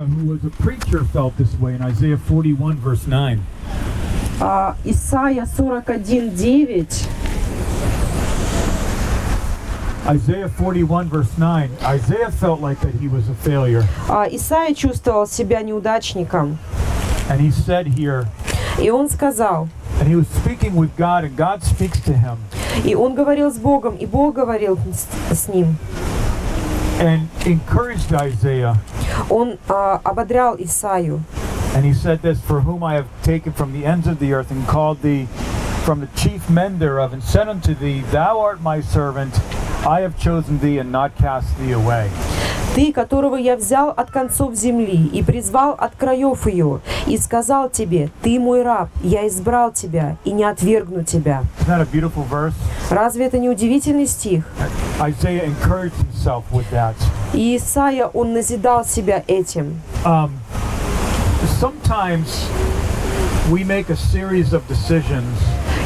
who was a preacher felt this way in Isaiah 41 verse 9. А, Исайя 41.9. Isaiah 41 verse 9. Isaiah felt like that he was a failure. А, Исайя чувствовал себя неудачником. And he said here, И он сказал, and he was speaking with God and God speaks to him и он говорил с Богом, и Бог говорил с, с ним. and encouraged Isaiah. Он а, ободрял Исаю. And he said this, for whom I have taken from the ends of the earth and called thee from the chief men thereof and said unto thee, Thou art my servant, I have chosen thee and not cast thee away. Ты, которого я взял от концов земли и призвал от краев ее, и сказал тебе, ты мой раб, я избрал тебя и не отвергну тебя. Разве это не удивительный стих? И Исайя, он назидал себя этим. Um, sometimes we make a series of decisions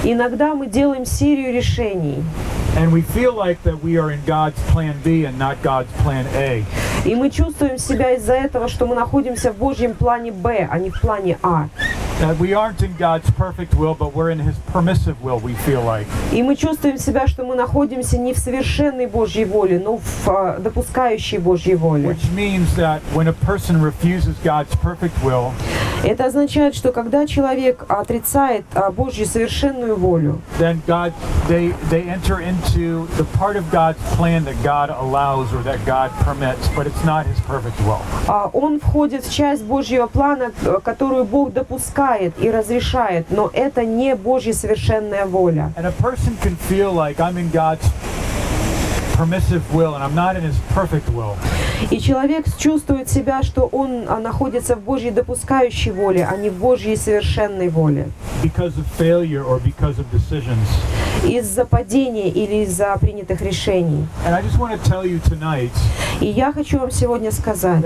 Иногда мы делаем серию решений, and we feel like that we are in God's plan B and not God's plan A. и мы чувствуем себя из-за этого, что мы находимся в Божьем плане Б, а не в плане А. That we aren't in God's perfect will, but we're in His permissive will, we feel like. И мы чувствуем себя, что мы находимся не в совершенной Божьей воле, но в а, допускающей Божьей воле. Which means that when a person refuses God's perfect will, Это означает, что когда человек отрицает а, Божью совершенную волю, then God they they enter into the part of God's plan that God allows or that God permits, but it's not His perfect will. а, он входит в часть Божьего плана, к- которую Бог допускает и разрешает, но это не Божья совершенная воля. И человек чувствует себя, что он а, находится в Божьей допускающей воле, а не в Божьей совершенной воле. because of failure or because of decisions. Из-за падения или из-за принятых решений. И я хочу вам сегодня сказать,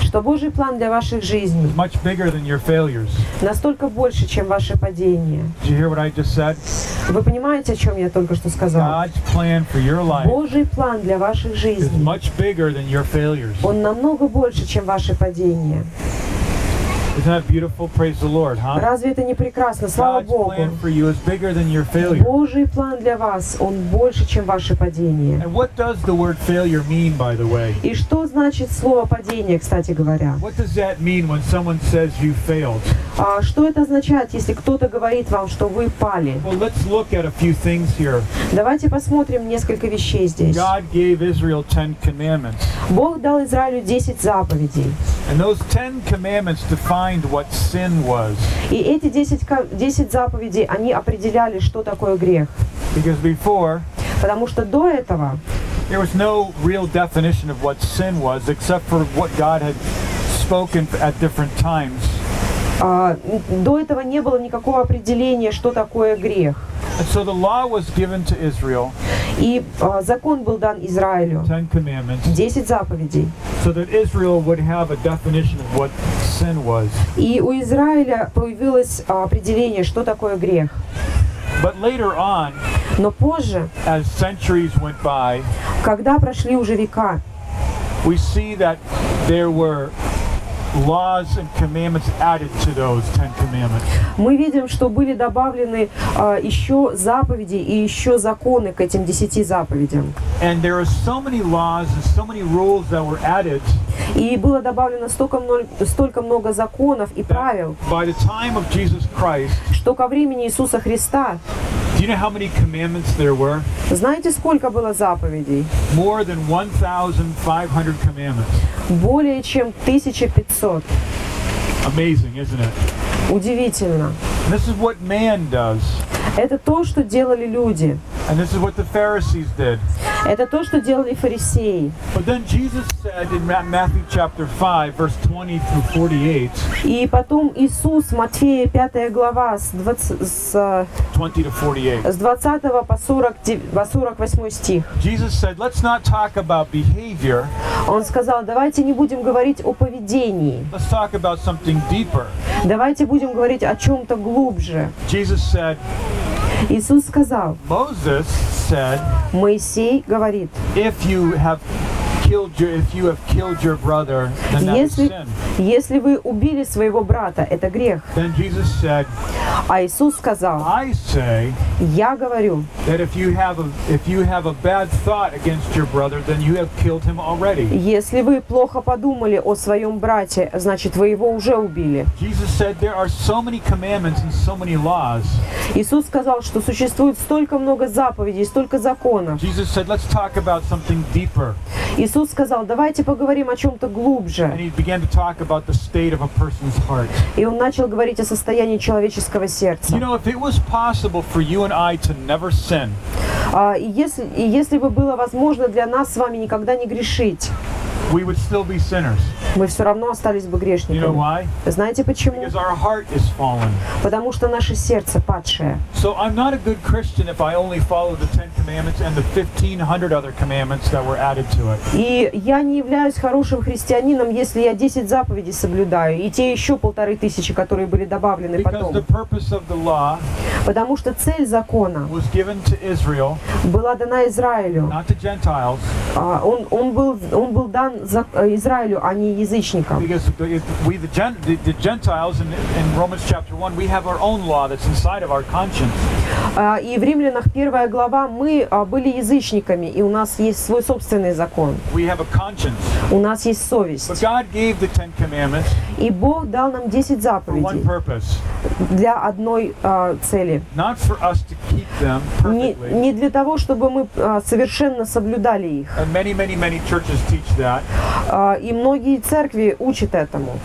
что Божий план для ваших жизней настолько больше, чем just said? Вы понимаете, о чем я только что сказал? Божий план для ваших жизней, он намного больше, чем ваше падение. Isn't that beautiful? Praise the Lord, huh? Разве это не прекрасно? Слава God's Богу! plan for you is bigger than your failure. Божий план для вас, он больше, чем ваше падение. And what does the word failure mean, by the way? И что значит слово падение, кстати говоря? What does that mean when someone says you failed? А что это означает, если кто-то говорит вам, что вы пали? Well, let's look at a few things here. Давайте посмотрим несколько вещей здесь. God gave Israel Ten Commandments. Бог дал Израилю 10 заповедей. And those Commandments. И эти 10, ко- 10 заповедей, они определяли, что такое грех. Because before, Потому что до этого there was no real definition of what sin was except for what God had spoken at different times. а, н- до этого не было никакого определения, что такое грех. And so the law was given to Israel, И а, закон был дан Израилю. 10 заповедей. И у Израиля появилось а, определение, что такое грех. But later on, Но позже, as centuries went by, когда прошли уже века, we see that there were мы видим, что были добавлены а, еще заповеди и еще законы к этим десяти заповедям. And there are so many laws and so many rules that were added И было добавлено столько, мно- столько много законов и правил, что ко времени Иисуса Христа, Do you know how many commandments there were? знаете, сколько было заповедей? More than 1,500 commandments. Более чем 1500. Amazing, isn't it? Удивительно. And this is what man does. Это то, что делали люди. And this is what the Pharisees did. Это то, что делали фарисеи. But then Jesus said in Ma- Matthew chapter 5, verse 20 through 48, И потом Иисус, Матфея 5 глава, с, 20 с, 20 to 48. с 20 по, 40, по 48 стих. Он сказал, давайте не будем говорить о поведении, давайте будем говорить о чем-то глубже. Jesus said, Иисус сказал, Moses said, Моисей говорит, if you have Если, если вы убили своего брата, это грех. А Иисус сказал, I say я говорю, если вы плохо подумали о своем брате, значит вы его уже убили. Иисус сказал, что существует столько много заповедей, столько законов. Jesus Иисус сказал, давайте поговорим о чем-то глубже. И он начал говорить о состоянии человеческого You сердца. know, if it was possible for you and I to never sin, А, и, если, и если бы было возможно для нас с вами никогда не грешить, we would still be sinners. мы все равно остались бы You know грешниками. why? Знаете почему? Because our heart is fallen. Потому что наше сердце падшее. So I'm not a good Christian if I only follow the Ten Commandments and the 1,500 other commandments that were added to it. И я не являюсь хорошим христианином, если я 10 заповедей соблюдаю, и те еще полторы тысячи, которые были добавлены Because the потом. purpose of the law Потому что цель закона was given to Israel, была дана Израилю. not to Gentiles, А, Он, он, был, он был дан за- э, Израилю, а не язычникам. because the- we, the, Gen, the, the Gentiles, in, in Romans chapter 1, we have our own law that's inside of our conscience. А, И в Римлянах первая глава мы а, были язычниками, и у нас есть свой собственный закон. У нас есть совесть. И Бог дал нам 10 for one заповедей для одной а, цели. Не, не для того, чтобы мы совершенно соблюдали их. И многие церкви учат этому.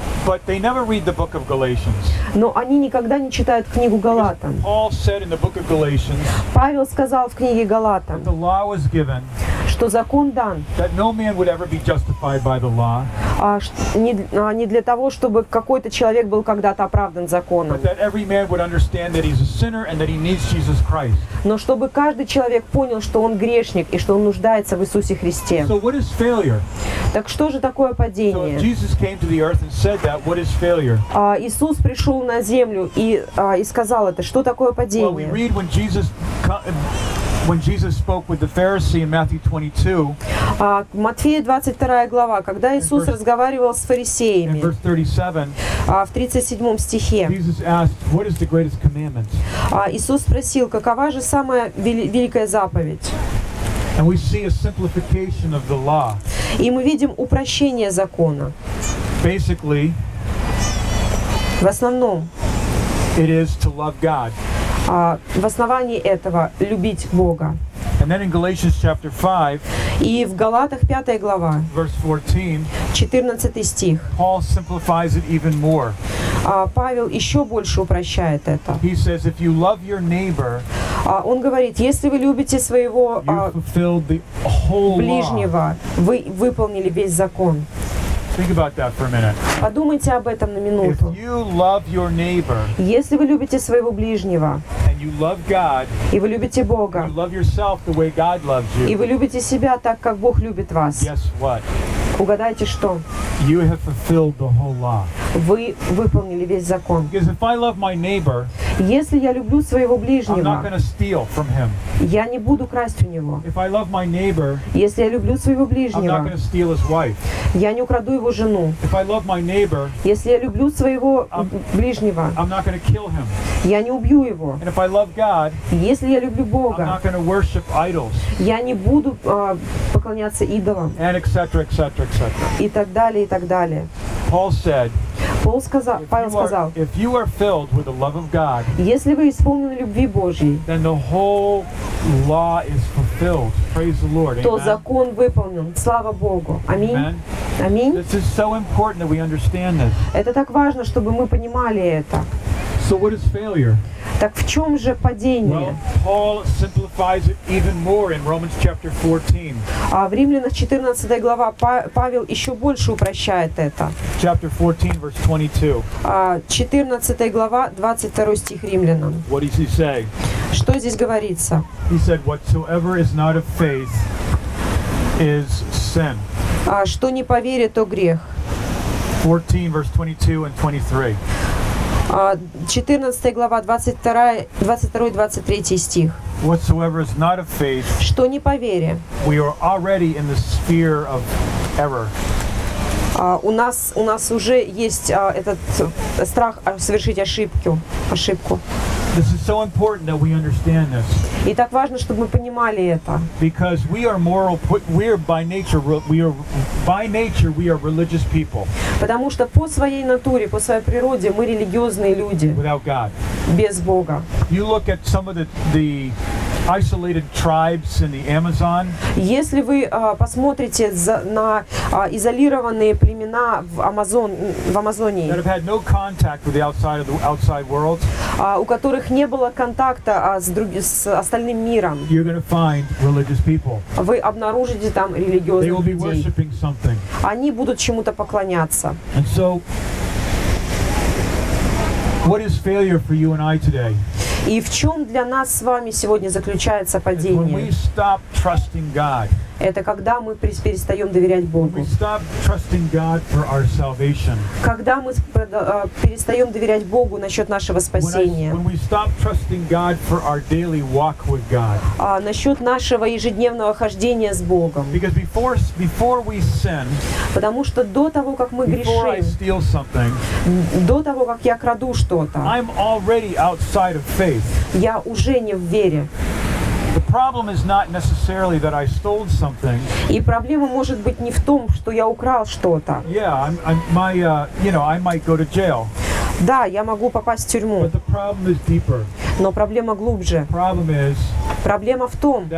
Но они никогда не читают книгу Галатам. Paul said in the book of Galatians Павел сказал в книге that Галатам, the law was given что закон дан that no man would ever be justified by the law, а, не, а, не для того, чтобы какой-то человек был когда-то оправдан законом, but that every man would understand that he's a sinner and that he needs Jesus Christ. но чтобы каждый человек понял, что он грешник и что он нуждается в Иисусе Христе. So what is failure? Так что же такое So падение? Jesus came to the earth and said that, what is failure? А, Иисус пришел на землю и, а, и сказал это. Что такое Well, we падение? Read when Jesus when Jesus spoke with the Pharisee in Matthew 22 А, Матфея 22 глава, когда Иисус verse- разговаривал с in фарисеями, verse 37, а, в 37 стихе, Jesus asked, "What is the greatest commandment?" а, Иисус спросил, какова же самая вели- великая заповедь? And we see a simplification of the law. И мы видим упрощение закона. Basically, В основном, it is to love God. А, в основании этого любить Бога. And then in Galatians chapter 5, И в Галатах 5 глава, verse 14, 14 стих, Paul simplifies it even more. а, Павел еще больше упрощает это. He says, if you love your neighbor, А, Он говорит, если вы любите своего ближнего, вы выполнили весь закон. Think about that for a minute. Подумайте об этом на If минуту. you love your neighbor Если вы любите своего ближнего, and you love God, и вы любите you Бога, love yourself the way God loves и вы you, любите себя так, как Бог любит вас, guess what? угадайте что? You have fulfilled the whole law. Вы выполнили весь закон. Because if I love my neighbor, Если я люблю своего I'm not ближнего, going to steal from him. я не буду красть у него. If I love my neighbor, Если я люблю своего I'm not ближнего, going to steal his wife. я не украду его жену. If I love my neighbor, Если я люблю своего Ам- ближнего, I'm not going to kill him. я не убью его. And if I love God, Если я люблю I'm Бога, not going to worship idols, я не буду а, поклоняться идолам and etc., etc., etc. и так далее, и так далее. Paul said, Пол сказал, Павел сказал, if you are filled with the love of God, если вы исполнены любви Божьей, then the whole law is fulfilled. Praise the Lord. то закон выполнен. Слава Богу. Аминь. Amen. Аминь. This is so important that we understand this. Это так важно, чтобы мы понимали это. So, what is failure? Так в чем же падение? Well, Paul simplifies it even more in Romans chapter 14. А в Римлянах 14 глава Па- Павел еще больше упрощает это. Chapter 14, verse 22. А, 14 глава, 22 стих Римлянам. What does he say? Что здесь говорится? He said, Whatsoever is not of faith is sin. А, что не по вере, то грех. 14, verse 22 and 23. А, 14 глава, 22, 22 23 стих. whatsoever is not of faith, что не по вере. we are already in the sphere of error. А, у нас у нас уже есть а, этот э, страх а, совершить ошибку, ошибку. This is so important that we understand this И так важно, чтобы мы понимали это, because we are moral. We are by nature. We are by nature. We are religious people потому что по своей натуре, по своей природе мы религиозные люди without God. без Бога. You look at some of the the isolated tribes in the Amazon. Если вы а, посмотрите за- на а, изолированные племена в Амазон в Амазонии, no outside the outside world, а, у которых не было контакта а, с, друг- с остальным миром, вы обнаружите там They религиозных will be людей. Они будут чему-то поклоняться. And so, what is failure for you and I today? И в чем для нас с вами сегодня заключается падение? Это когда мы перес- перестаем доверять Богу. Когда мы а, перестаем доверять Богу насчет нашего спасения. а, насчет нашего ежедневного хождения с Богом. Потому что до того, как мы грешим, до того, как я краду что-то, я уже не в вере. И проблема может быть не в том, что я украл что-то. Yeah, I'm, I'm my uh, you know I might go to jail, Да, я могу попасть в тюрьму, but the problem is deeper. но проблема глубже. The problem is Проблема в том,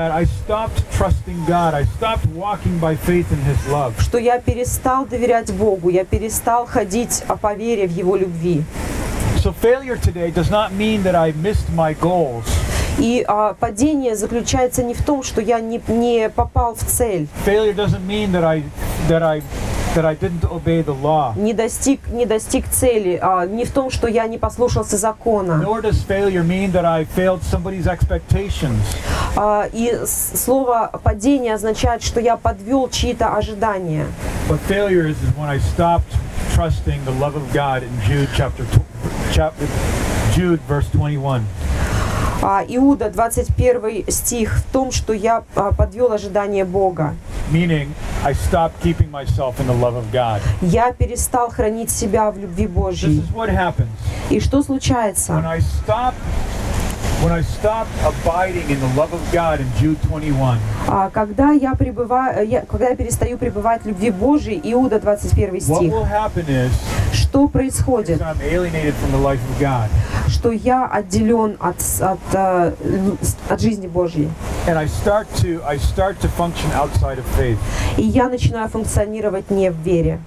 что я перестал доверять Богу, я перестал ходить а, по вере в Его любви. So failure today does not mean that I missed my goals. И а, падение заключается не в том, что я не, не попал в цель, that I didn't obey the law. не достиг, не достиг цели, а, не в том, что я не послушался закона. Nor does failure mean that I failed somebody's expectations. А, и слово падение означает, что я подвел чьи-то ожидания. But failure is, is when I stopped trusting the love of God in Jude chapter tw- chapter Jude verse 21. А, Иуда, 21 стих, в том, что я а, подвел ожидание Бога. Я перестал хранить себя в любви Божьей. И что случается? А, когда, я пребываю, я, когда я перестаю пребывать в любви Божьей, Иуда, 21 What стих, что происходит? Что я отделен от, от, э, от жизни Божьей. И я начинаю функционировать не в вере.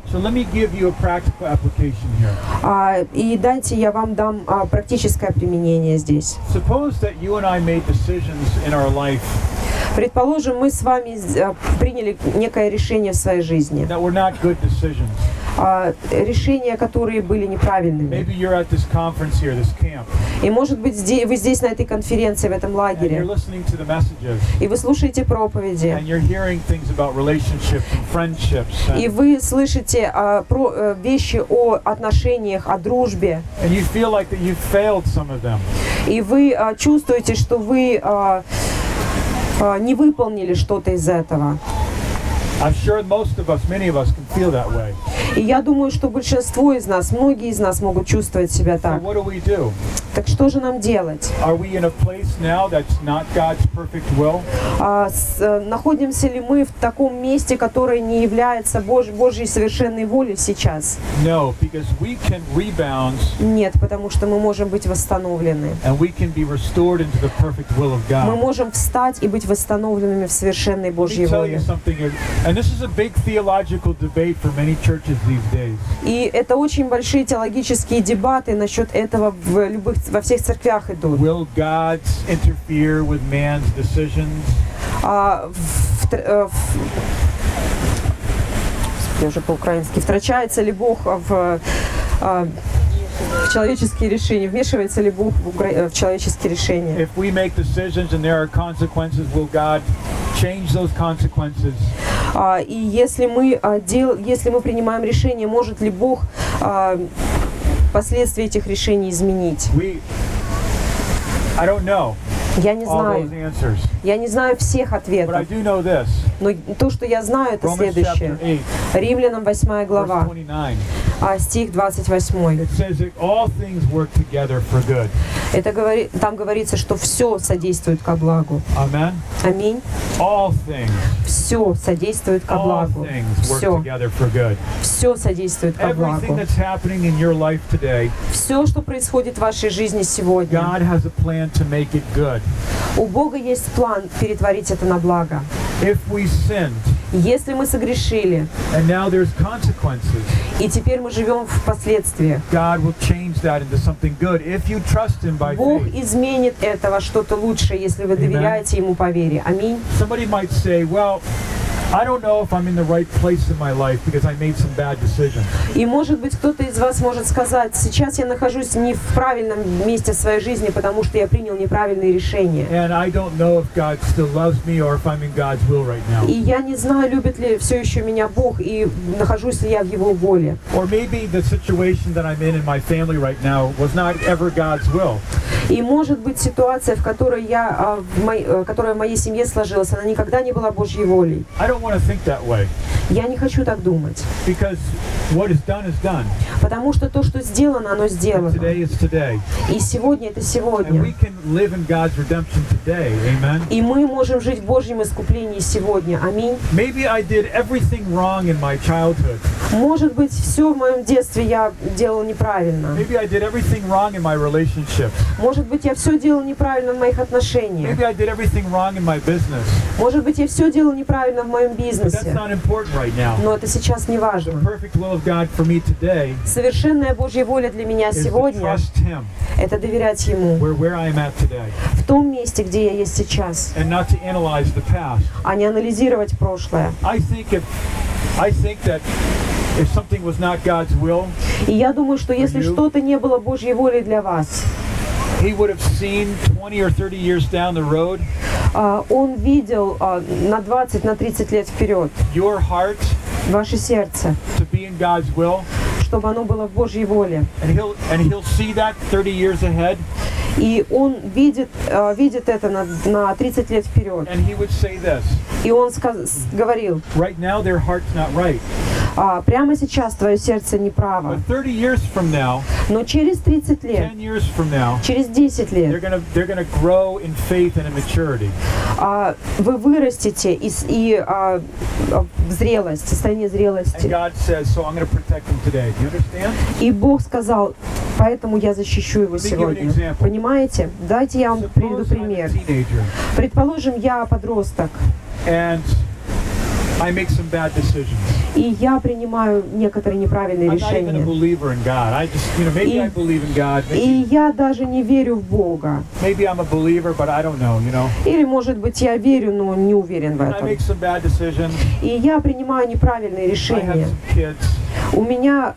А, и дайте я вам дам а, практическое применение здесь. Suppose that you and I made decisions in our life Предположим, мы с вами э, приняли некое решение в своей жизни. А, решения, которые были неправильными. Here, И может быть вы здесь на этой конференции, в этом лагере, и вы слушаете проповеди, and и вы слышите а, про, э, вещи о отношениях, о дружбе, like и вы а, чувствуете, что вы а, а, не выполнили что-то из этого. I'm sure most of us, many of us, can feel that way. И я думаю, что большинство из нас, многие из нас могут чувствовать себя так. Так что же нам делать? А, с- э, находимся ли мы в таком месте, которое не является Бож- Божьей совершенной волей сейчас? No, because we can rebound Нет, потому что мы можем быть восстановлены. and we can be restored into the perfect will of Мы God. можем встать и быть восстановленными в совершенной Божьей воле. И это очень большие теологические дебаты насчет этого в любых, во всех церквях идут. Will God interfere with man's decisions? А, в- э, в- уже по-украински. Втрачается ли Бог в, а, в человеческие решения? Вмешивается ли Бог в, э, в человеческие решения? If we make decisions and there are consequences, will God change those consequences? А, и если мы, а, дел, если мы принимаем решение, может ли Бог а, последствия этих решений изменить? Я не знаю. Я не знаю всех ответов. Но то, что я знаю, это следующее. 8, Римлянам 8 verse глава, 29. а, стих 28. It says that all things work together for good. Это говорит, там говорится, что все содействует ко благу. Аминь. Все содействует ко благу. Все, все содействует ко благу. Все, что происходит в вашей жизни сегодня, у Бога есть план перетворить это на благо. If we Если мы согрешили, and now there's consequences, и теперь мы живем в последствиях, God will change that into something good if you trust Him by Бог изменит это во что-то лучшее, если вы доверяете Ему по вере. Аминь. I don't know if I'm in the right place in my life because I made some bad decisions. И может быть кто-то из вас может сказать, сейчас я нахожусь не в правильном месте своей жизни, потому что я принял неправильные решения. And I don't know if God still loves me or if I'm in God's will right И now. я не знаю, любит ли все еще меня Бог и нахожусь ли я в Его воле. Or maybe the situation that I'm in in my family right now was not ever God's will. И может быть ситуация, в которой я, а, в моей- э, которая в моей семье сложилась, она никогда не была Божьей волей. I don't want to think that way Я не хочу так думать, because what is done is done. потому что то, что сделано, оно And сделано. today is today. И сегодня это And we сегодня. can live in God's redemption today. Amen. И мы можем жить в Божьем искуплении сегодня. Аминь. Maybe I did everything wrong in my childhood. Может быть, все в моем детстве я делал неправильно. Maybe I did everything wrong in my relationships. Может быть, я все делал неправильно в моих отношениях. Maybe I did everything wrong in my business. Может быть, я все делал неправильно в моем That's бизнесе. Но это сейчас не важно. Совершенная Божья воля для меня сегодня это доверять Ему в том месте, где я есть сейчас, а не анализировать прошлое. И я думаю, что если что-то не было Божьей волей для вас, He would have seen 20 or 30 years down the road а, Он видел а, на 20, на 30 лет вперед your heart ваше сердце, to be in God's will, чтобы оно было в Божьей воле. and He'll and He'll see that 30 years ahead, И Он видит, а, видит это на, на 30 лет вперед. and He would say this: И Он сказ- говорил, Right now, their heart's not right, а, прямо сейчас твое сердце неправо, but 30 years from now, но через 30 лет, 10 years from now, через 10 they're лет а, вы вырастете и, и а, а, в зрелость, состояние зрелости. Says, "So I'm going to protect them today." Do you understand? И Бог сказал, поэтому я защищу его сегодня. Понимаете? Дайте я вам приведу Suppose a пример. Предположим, я подросток, and I make some bad decisions. И я принимаю некоторые неправильные решения. just, you know, maybe И- я даже не верю в Бога. believer, know. You know, Или, может быть, я верю, но не уверен в этом. И я принимаю неправильные решения. У меня,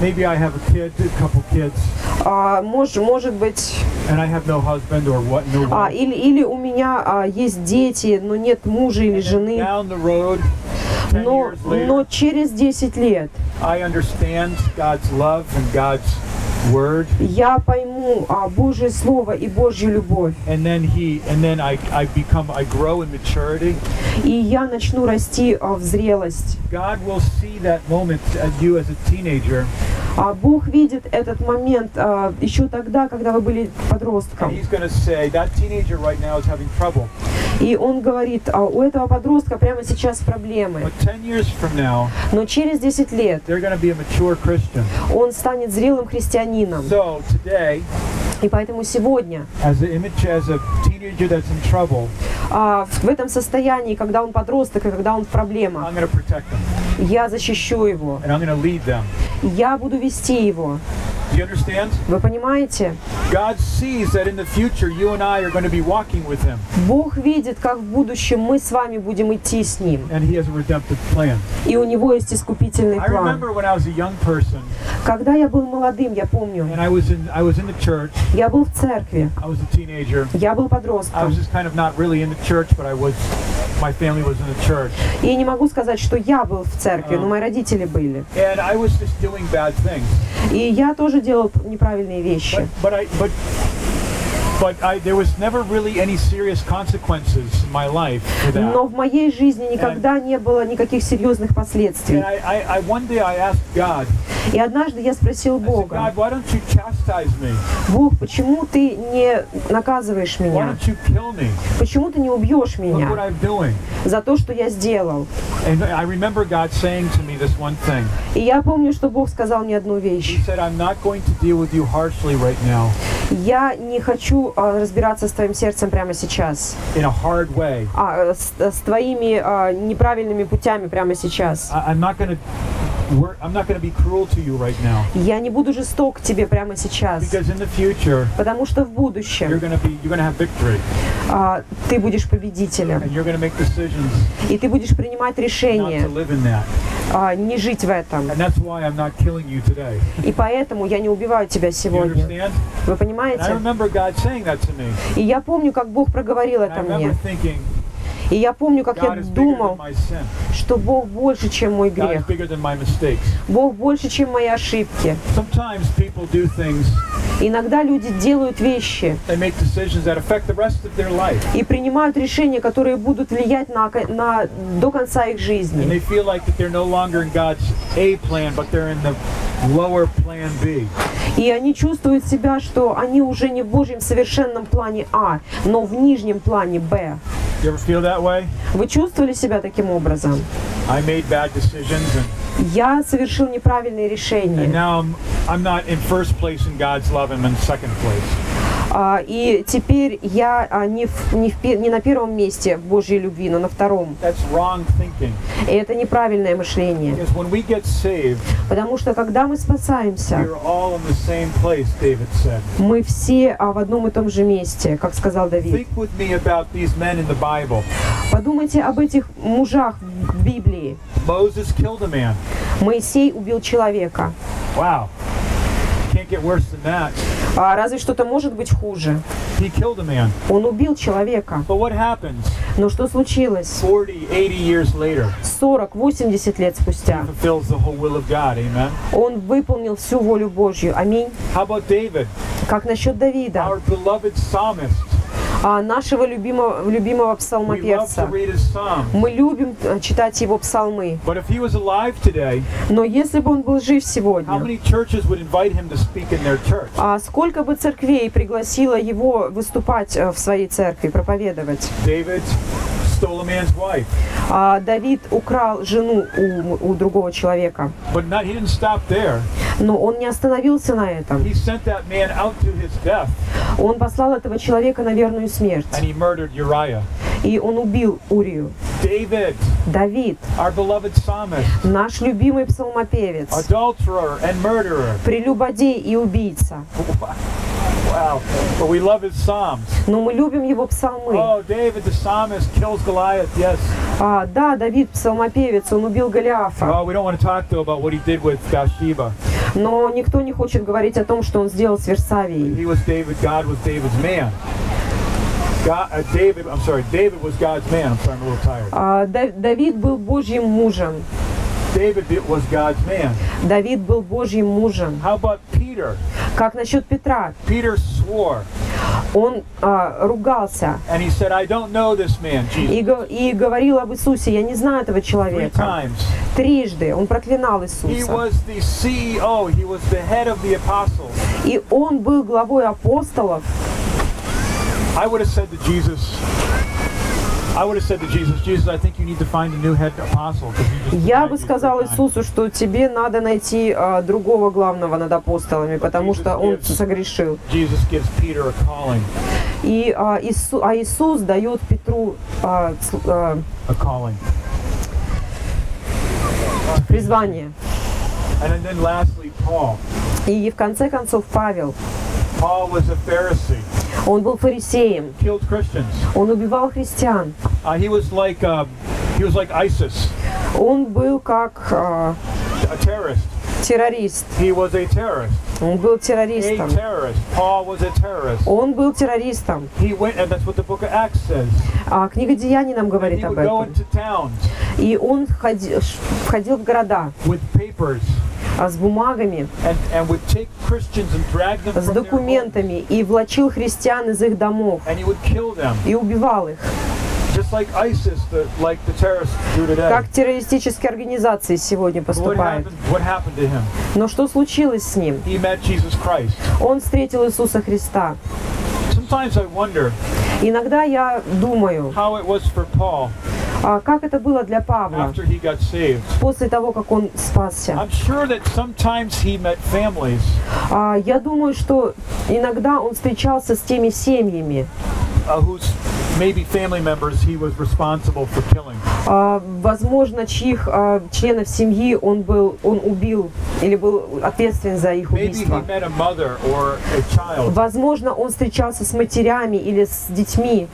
Maybe I have a kid, a couple kids, а, мож- может быть, and I have no husband or what, no а, или, или у меня а, есть дети, но нет мужа или жены. down the road, 10 Но, но через 10 лет я пойму а, Божье Слово и Божью любовь. И я начну расти а, в зрелость. God will see that moment as you as a teenager, А Бог видит этот момент а, еще тогда, когда вы были подростком. Right. И Он говорит, а, у этого подростка прямо сейчас проблемы. But 10 years from now, Но через 10 лет a он станет зрелым христианином. So today, И поэтому сегодня, as an image, as a teenager that's in trouble, а, в этом состоянии, когда он подросток и когда он в проблемах, Я защищу его. Я буду вести его. You understand? Вы понимаете? God sees that in the future you and I are going to be walking with Him, Бог видит, как в будущем мы с вами будем идти с Ним. and He has a redemptive plan. И у Него есть искупительный I план. remember when I was a young person Когда я был молодым, я помню, and I was in I was in the church. я был в церкви, I was a teenager. я был I was подростком. just kind of not really in the church, but I was. My family was in the church, И не могу сказать, что я был в церкви, но мои родители были. and I was just doing bad things. И я тоже делал неправильные But вещи. but but but I, there Но в моей жизни никогда не было никаких серьезных последствий. I, I, I one day I asked God, И однажды я спросил Бога, God, why don't you chastise me? Бог, почему ты не наказываешь Why меня? don't you kill me? Почему ты не убьешь меня за то, что я сделал? И я помню, что Бог сказал мне одну вещь. Я не хочу а, разбираться с твоим сердцем прямо сейчас, in a hard way. а э, с, с твоими а, неправильными путями прямо сейчас. I, I'm not going Я не буду жесток к тебе прямо сейчас, future потому что в будущем be you're а, ты будешь победителем, и ты будешь принимать а, не жить в этом. И поэтому я не убиваю тебя сегодня. Вы понимаете? И я помню, как Бог проговорил это мне. thinking, И я помню, как я God думал, что Бог больше, чем мой грех. Бог больше, чем мои ошибки. Иногда люди делают вещи и принимают решения, которые будут влиять на, на, до конца их жизни. like no plan, lower plan B. И они чувствуют себя, что они уже не в Божьем совершенном плане А, но в нижнем плане Б. Вы чувствовали себя таким образом? Я совершил неправильные решения. И теперь я а, не, в- не, в не на первом месте Божьей любви, но на втором. И это неправильное мышление. Saved, Потому что когда мы спасаемся, place, мы все а, в одном и том же месте, как сказал Давид. Подумайте об этих мужах в Библии. Моисей убил человека. Wow. Can't get worse than that. А разве что-то может быть хуже? Он убил человека. Но что случилось? 40, 80 years later? 40-80 лет спустя он выполнил всю волю Божью. Аминь. Как насчет Давида, нашего любимого, любимого псалмопевца? Мы любим э, читать его псалмы. Но если бы он был жив сегодня, а сколько бы церквей пригласило его выступать э, в своей церкви, проповедовать? А Давид украл жену у, у другого человека, but not, he didn't stop there. но он не остановился на этом. He sent that man out to his death, Он послал этого человека на верную смерть, and he murdered Uriah. и он убил Урию. David, Давид, our beloved psalmist, наш любимый псалмопевец, adulterer and murderer. прелюбодей и убийца. Wow. But we love his psalms. Но мы любим его псалмы. Oh, David, the psalmist, kills Goliath. Yes. А, да, Давид псалмопевец, он убил Голиафа. Oh, we don't want to talk though about what he did with Bathsheba. Но никто не хочет говорить о том, что он сделал с Версавией. He was David. God was David's man. God, uh, David. I'm sorry. David was God's man. I'm sorry. I'm a little tired. А, Да- Давид был Божьим мужем. David did- was God's man. Давид был Божьим мужем. How about Peter? Как насчет Петра? Peter swore, Он а, ругался and he said, "I don't know this man, Jesus." и, го- и говорил об Иисусе. Я не знаю этого Three человека. times. Трижды он проклинал He Иисуса. was the CEO. He was the head of the apostles. И он был главой апостолов. I would have said to Jesus, Я бы сказал three times." Иисусу, что тебе надо найти а, другого главного над апостолами, потому что он согрешил. И а, Иису- а Иисус дает Петру calling. призвание. And then lastly, Paul. И в конце концов Павел, Paul was a Pharisee, он был фарисеем, killed Christians. он убивал христиан, Uh, he was like uh, he was like ISIS, он был как а, a terrorist. террорист, He was a terrorist, он был a террористом, terrorist. Paul was a terrorist. он был террористом. He went, and that's what the book of Acts says. А книга Деяний нам And говорит he об would go этом. into towns И он ш- входил в города, with papers а, с бумагами, с документами и влачил христиан из их домов и убивал их, как террористические организации сегодня поступают. Но что случилось с ним? Он встретил Иисуса Христа. Sometimes I wonder Иногда я думаю, how it was for Paul а как это было для Павла after he got saved. после того, как он спасся. I'm sure that sometimes he met families А, Я думаю, что иногда он встречался с теми семьями, uh, whose maybe family members he was responsible for killing. А, возможно, чьих а, членов семьи он был, он убил или был ответственен за их убийство. Возможно, он встречался с матерями или с детьми,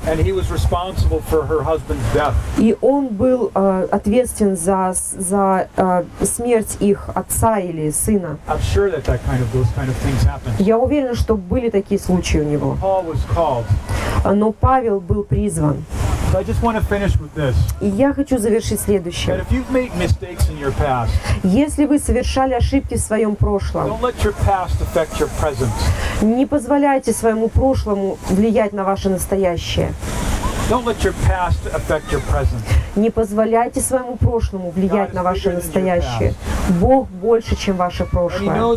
и он был а, ответственен за, за смерть их отца или сына. Я уверена, что были такие случаи у него. Но Павел был призван. Я хочу завершить следующее. Если вы совершали ошибки в своем прошлом, не позволяйте своему прошлому влиять на ваше настоящее. Don't let your past affect your present. Не позволяйте своему прошлому влиять на ваше настоящее. Бог больше, чем ваше прошлое.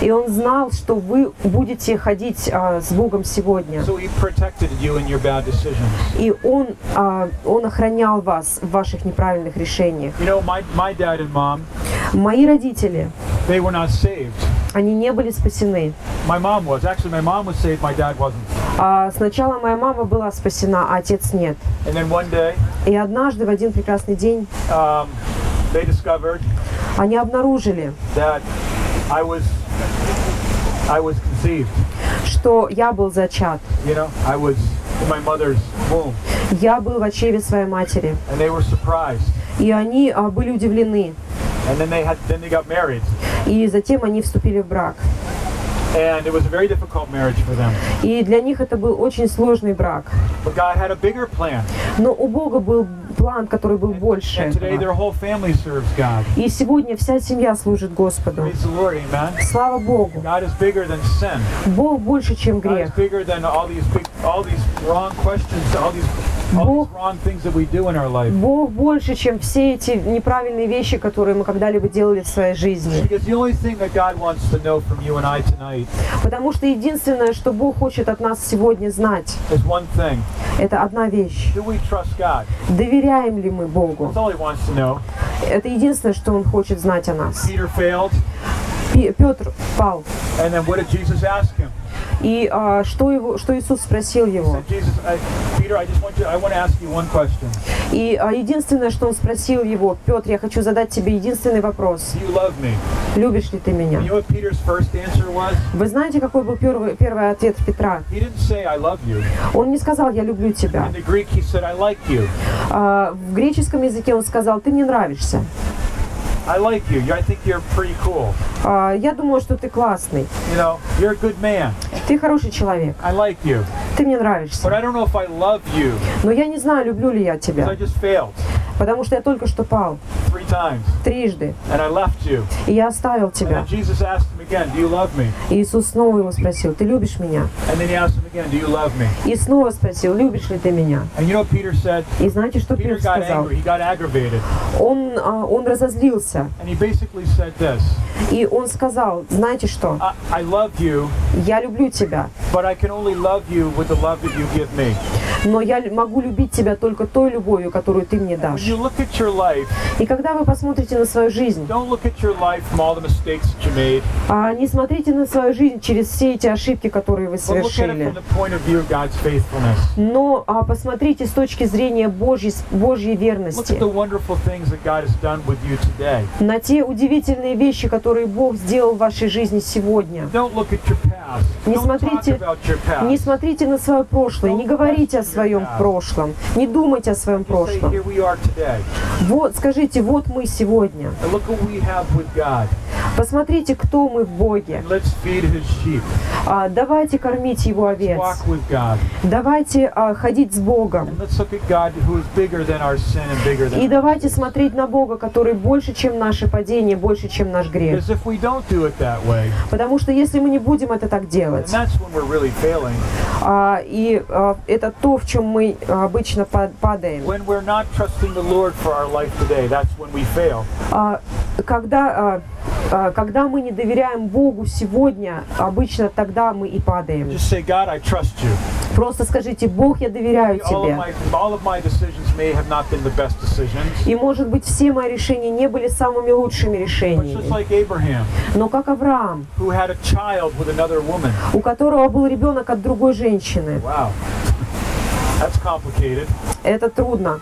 И Он знал, что вы будете ходить а, с Богом сегодня. So he protected you in your bad decisions. И Он, а, он охранял вас в ваших неправильных решениях. You know, my, my dad and mom, Мои родители, they were not saved. они не были спасены. My mom was. Actually, my mom was saved, my dad wasn't. А сначала моя мама была спасена, а отец нет. Day, И однажды, в один прекрасный день, um, they discovered они обнаружили, that I was, I was conceived. что я был зачат. You know, I was in my mother's womb. Я был в очеве своей матери. And they were surprised. И они а, были удивлены. And then they had, then they got married. И затем они вступили в брак. И для них это был очень сложный брак. But God had a bigger plan. Но у Бога был план, который был больше And today этого. their whole family serves God. И сегодня вся семья служит Господу. Praise the Lord, amen. Слава Богу! God is bigger than sin. Бог больше, чем грех. Бог-. Бог больше, чем все эти неправильные вещи, которые мы когда-либо делали в своей жизни. Потому что единственное, что Бог хочет от нас сегодня знать, это одна вещь. Доверяем ли мы Богу? Это единственное, что Он хочет знать о нас. Петр пал. И а, что, его, что Иисус спросил его? И а, единственное, что он спросил его, Петр, я хочу задать тебе единственный вопрос. Любишь ли ты меня? Вы знаете, какой был первый, первый ответ Петра? Он не сказал, я люблю тебя. А, в греческом языке он сказал, ты мне нравишься. I like you. I think you're pretty cool. А, я думаю, что ты классный. You know, you're a good man. Ты хороший человек. I like you. Ты мне But нравишься. I don't know if I love you Но я не знаю, люблю ли я because I тебя. just failed Потому что я только что пал. Трижды. И я оставил тебя. Иисус снова его спросил, ты любишь меня? И снова спросил, любишь ли ты меня? И знаете, что Петр сказал? Он, а, он разозлился. И он сказал, знаете что? Я люблю тебя, но я могу любить тебя только той любовью, которую ты мне дашь. И когда вы посмотрите на свою жизнь, а не смотрите на свою жизнь через все эти ошибки, которые вы совершили. Но а, посмотрите с точки зрения Божьей, Божьей верности. На те удивительные вещи, которые Бог сделал в вашей жизни сегодня. Не смотрите-. Не смотрите на свое прошлое, не говорите о своем прошлом, не думайте о своем прошлом. Вот, скажите, вот мы сегодня. Посмотрите, кто мы в Боге. А, давайте кормить Его овец. Давайте а, ходить с Богом. И давайте смотреть на Бога, который больше, чем наше падение, больше, чем наш грех. Потому что если мы не будем это так делать, really а, и а, это то, в чем мы а, обычно па- падаем. Today. А, когда, а, а, когда мы не доверяем Богу сегодня, обычно тогда мы и падаем. Просто скажите, Бог, я доверяю тебе. И, может быть, все мои решения не были самыми лучшими решениями. Но как Авраам, у которого был ребенок от другой женщины. Это трудно.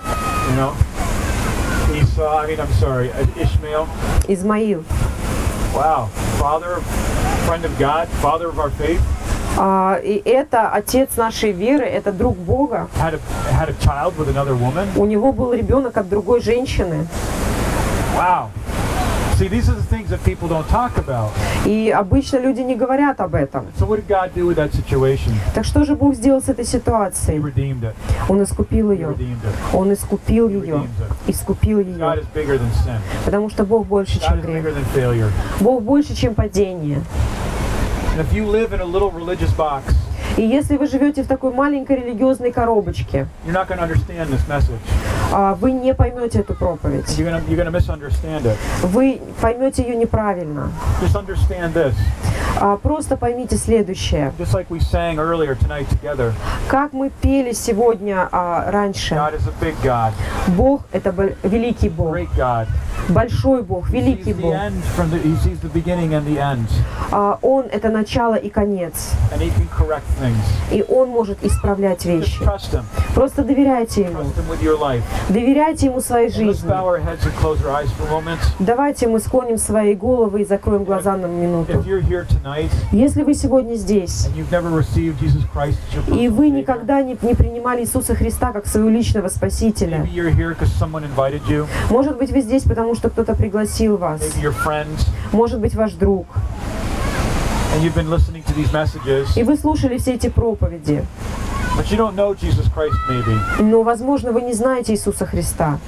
you Wow. Father, friend of God, father of our faith, А, и это отец нашей веры, это друг Бога. had a, had a child with another woman. У него был ребенок от другой женщины. Wow. See, these are the things that people don't talk about. И обычно люди не говорят об этом. So what did God do with that situation? Так что же Бог сделал с этой He ситуацией? redeemed it. Он искупил He ее. redeemed it. Он искупил He ее. it. Искупил God ее. is bigger than sin. Потому что Бог больше, God чем is bigger грех. than failure. Бог больше, чем падение. And if you live in a little religious box, И если вы живете в такой маленькой религиозной коробочке, а, вы не поймете эту проповедь. You're to you're it. Вы поймете ее неправильно. А, Просто поймите следующее. Just like we sang earlier tonight together, Как мы пели сегодня а, раньше, Бог — это великий Бог, большой Бог, великий Бог. А, Он — это начало и конец. И Он может исправлять вещи. Просто доверяйте Ему. Доверяйте Ему своей жизни. Давайте мы склоним свои головы и закроем глаза на минуту. Если вы сегодня здесь, и вы никогда не, не принимали Иисуса Христа как своего личного Спасителя, может быть, вы здесь, потому что кто-то пригласил вас, может быть, ваш друг, и вы слушали все эти проповеди, но, возможно, вы не знаете Иисуса Христа.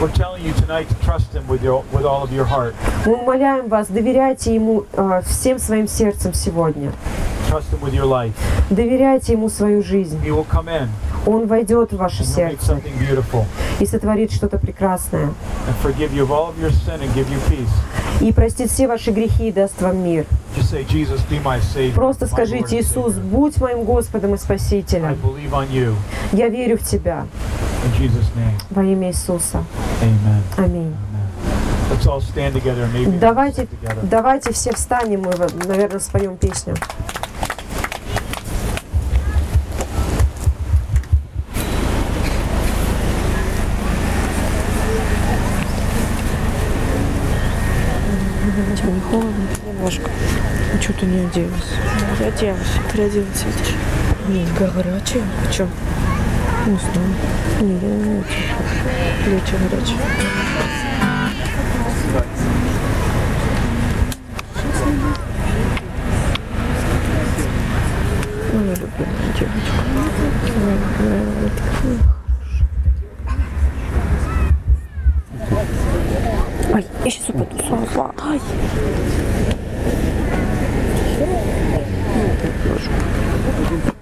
We're telling you tonight to trust Him with, your, with all of your heart. Мы умоляем вас, доверяйте Ему э, всем своим сердцем сегодня. Trust Him with your life. Доверяйте Ему свою жизнь. He will come in Он войдет в ваше сердце и сотворит что-то прекрасное. И простит все ваши грехи и даст вам мир. Просто скажите, Иисус, будь моим Господом и Спасителем. Я верю в Тебя. In Jesus' name. Во имя Иисуса. Аминь. Amen. Let's all stand together and maybe Давайте, давайте все встанем, мы, наверное, споем песню. Тебе не холодно? Немножко. Ну, что ты не оделась? Я оделась. Ты оделась, видишь? Нет, горячая. Почему? Не знаю. Не, я не очень. Плечи горячие. Ну, я люблю мою девочку. Ой, ой, ой, такая хорошая. Ай, я сейчас упаду с ума. Ай. Ложку.